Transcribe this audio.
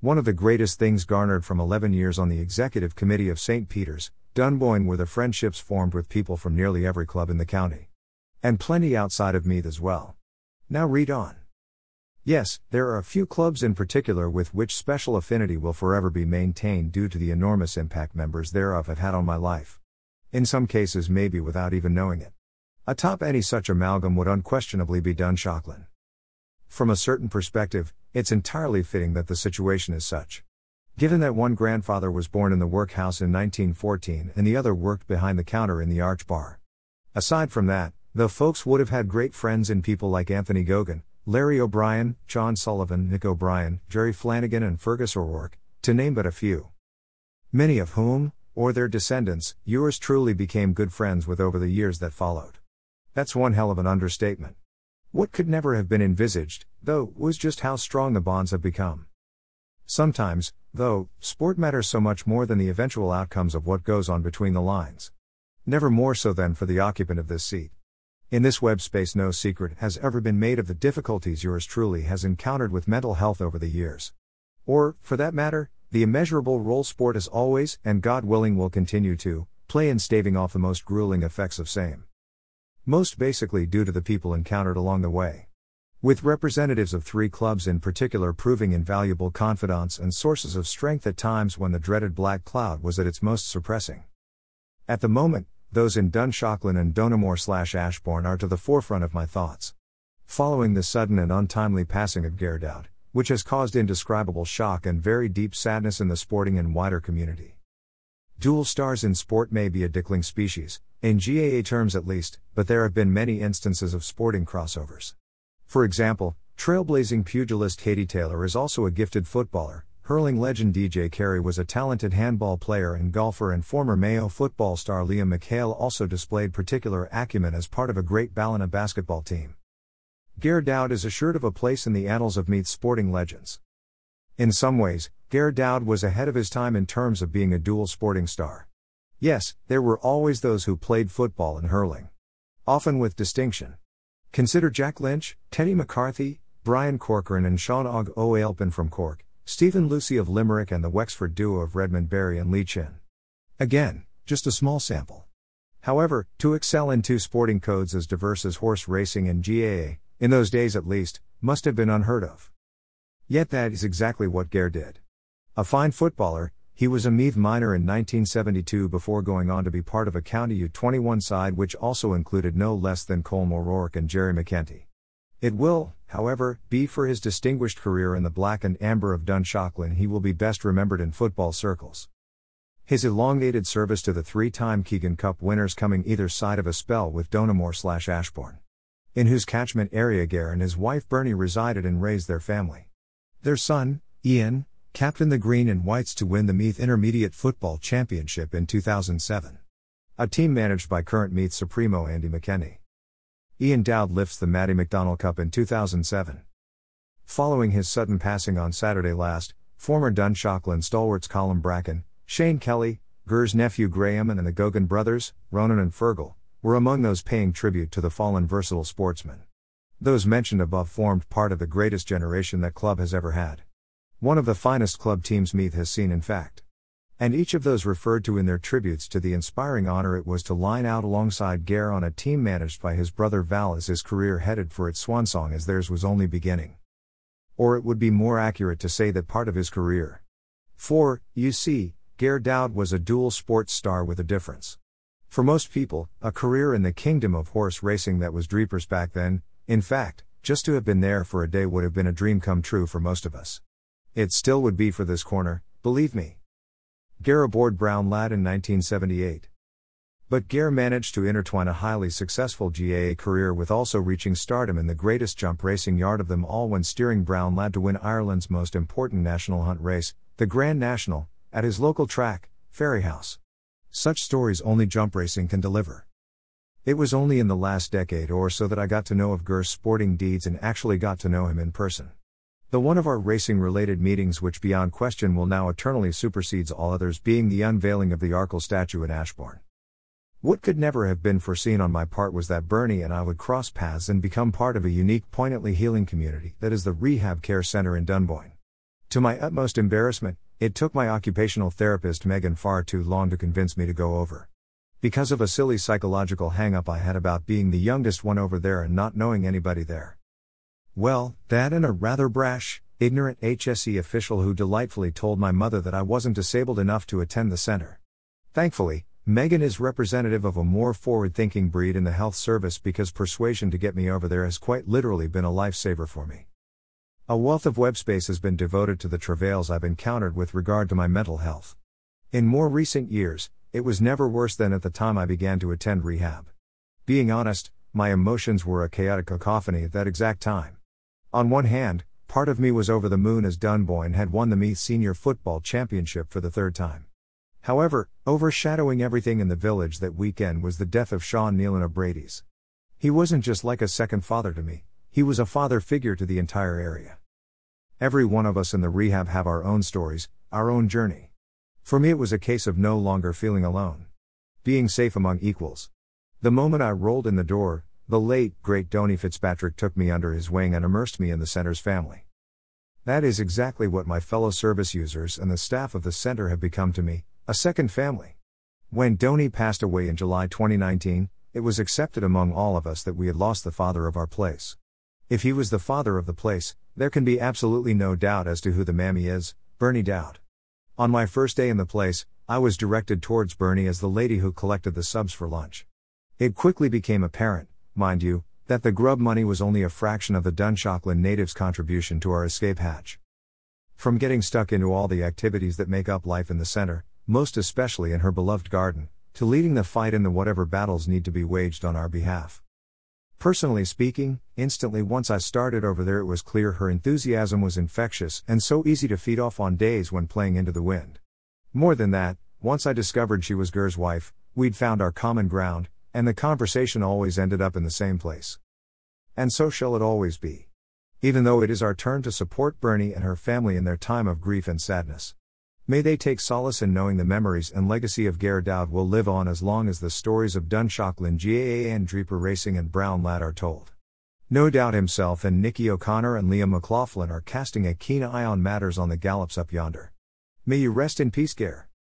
One of the greatest things garnered from 11 years on the executive committee of St. Peter's, Dunboyne were the friendships formed with people from nearly every club in the county. And plenty outside of Meath as well. Now read on. Yes, there are a few clubs in particular with which special affinity will forever be maintained due to the enormous impact members thereof have had on my life. In some cases, maybe without even knowing it. Atop any such amalgam would unquestionably be Dunshaughlin. From a certain perspective, it's entirely fitting that the situation is such. Given that one grandfather was born in the workhouse in 1914 and the other worked behind the counter in the Arch Bar. Aside from that, the folks would have had great friends in people like Anthony Gogan, Larry O'Brien, John Sullivan, Nick O'Brien, Jerry Flanagan, and Fergus O'Rourke, to name but a few. Many of whom, or their descendants, yours truly became good friends with over the years that followed. That's one hell of an understatement. What could never have been envisaged, though, was just how strong the bonds have become. Sometimes, though, sport matters so much more than the eventual outcomes of what goes on between the lines. Never more so than for the occupant of this seat. In this web space, no secret has ever been made of the difficulties yours truly has encountered with mental health over the years. Or, for that matter, the immeasurable role sport has always, and God willing will continue to, play in staving off the most grueling effects of same most basically due to the people encountered along the way. With representatives of three clubs in particular proving invaluable confidants and sources of strength at times when the dreaded black cloud was at its most suppressing. At the moment, those in Dunshaughlin and Donaghmore slash Ashbourne are to the forefront of my thoughts. Following the sudden and untimely passing of Ger which has caused indescribable shock and very deep sadness in the sporting and wider community. Dual stars in sport may be a dickling species, in GAA terms at least, but there have been many instances of sporting crossovers. For example, trailblazing pugilist Katie Taylor is also a gifted footballer, hurling legend DJ Carey was a talented handball player and golfer, and former Mayo football star Liam McHale also displayed particular acumen as part of a great Ballina basketball team. Ger Dowd is assured of a place in the annals of Meath sporting legends. In some ways, Ger Dowd was ahead of his time in terms of being a dual sporting star. Yes, there were always those who played football and hurling. Often with distinction. Consider Jack Lynch, Teddy McCarthy, Brian Corcoran, and Sean Og O'Ailpin from Cork, Stephen Lucey of Limerick, and the Wexford duo of Redmond Barry and Lee Chin. Again, just a small sample. However, to excel in two sporting codes as diverse as horse racing and GAA, in those days at least, must have been unheard of. Yet that is exactly what Ger did. A fine footballer, he was a Meath minor in 1972 before going on to be part of a County U21 side which also included no less than Colm O'Rourke and Gerry McEntee. It will, however, be for his distinguished career in the black and amber of Dunshaughlin he will be best remembered in football circles. His elongated service to the three-time Keegan Cup winners coming either side of a spell with Donaghmore slash Ashbourne. In whose catchment area Ger and his wife Bernie resided and raised their family. Their son, Ian, captained the Green and Whites to win the Meath Intermediate Football Championship in 2007. A team managed by current Meath Supremo Andy McEntee. Ian Dowd lifts the Matty McDonald Cup in 2007. Following his sudden passing on Saturday last, former Dunshaughlin stalwarts Colin Bracken, Shane Kelly, Ger's nephew Graham, and the Gogan brothers, Ronan and Fergal, were among those paying tribute to the fallen versatile sportsman. Those mentioned above formed part of the greatest generation that club has ever had. One of the finest club teams Meath has seen, in fact. And each of those referred to in their tributes to the inspiring honor it was to line out alongside Ger on a team managed by his brother Val as his career headed for its swan song as theirs was only beginning. Or it would be more accurate to say that part of his career. For, you see, Ger Dowd was a dual sports star with a difference. For most people, a career in the kingdom of horse racing that was Dreapers back then, in fact, just to have been there for a day would have been a dream come true for most of us. It still would be for this corner, believe me. Ger aboard Brown Lad in 1978. But Ger managed to intertwine a highly successful GAA career with also reaching stardom in the greatest jump racing yard of them all when steering Brown Lad to win Ireland's most important national hunt race, the Grand National, at his local track, Fairyhouse. Such stories only jump racing can deliver. It was only in the last decade or so that I got to know of Ger's sporting deeds and actually got to know him in person. The one of our racing related meetings which beyond question will now eternally supersedes all others being the unveiling of the Arkle statue at Ashbourne. What could never have been foreseen on my part was that Bernie and I would cross paths and become part of a unique, poignantly healing community that is the Rehab Care Center in Dunboyne. To my utmost embarrassment, it took my occupational therapist Megan far too long to convince me to go over. Because of a silly psychological hang up I had about being the youngest one over there and not knowing anybody there. Well, that and a rather brash, ignorant HSE official who delightfully told my mother that I wasn't disabled enough to attend the center. Thankfully, Megan is representative of a more forward thinking breed in the health service because persuasion to get me over there has quite literally been a lifesaver for me. A wealth of web space has been devoted to the travails I've encountered with regard to my mental health. In more recent years, it was never worse than at the time I began to attend rehab. Being honest, my emotions were a chaotic cacophony at that exact time. On one hand, part of me was over the moon as Dunboyne had won the Meath Senior Football Championship for the third time. However, overshadowing everything in the village that weekend was the death of Sean Nealon of Brady's. He wasn't just like a second father to me, he was a father figure to the entire area. Every one of us in the rehab have our own stories, our own journey. For me, it was a case of no longer feeling alone. Being safe among equals. The moment I rolled in the door, the late, great Donny Fitzpatrick took me under his wing and immersed me in the center's family. That is exactly what my fellow service users and the staff of the center have become to me a second family. When Donny passed away in July 2019, it was accepted among all of us that we had lost the father of our place. If he was the father of the place, there can be absolutely no doubt as to who the mammy is Bernie Dowd. On my first day in the place, I was directed towards Bernie as the lady who collected the subs for lunch. It quickly became apparent, mind you, that the grub money was only a fraction of the Dunshaughlin natives' contribution to our escape hatch. From getting stuck into all the activities that make up life in the center, most especially in her beloved garden, to leading the fight in the whatever battles need to be waged on our behalf. Personally speaking, instantly once I started over there, it was clear her enthusiasm was infectious and so easy to feed off on days when playing into the wind. More than that, once I discovered she was Ger's wife, we'd found our common ground, and the conversation always ended up in the same place. And so shall it always be. Even though it is our turn to support Bernie and her family in their time of grief and sadness. May they take solace in knowing the memories and legacy of Ger Dowd will live on as long as the stories of Dunshaughlin GAA and Dreaper Racing and Brown Lad are told. No doubt himself and Nicky O'Connor and Liam McLaughlin are casting a keen eye on matters on the gallops up yonder. May you rest in peace, Ger.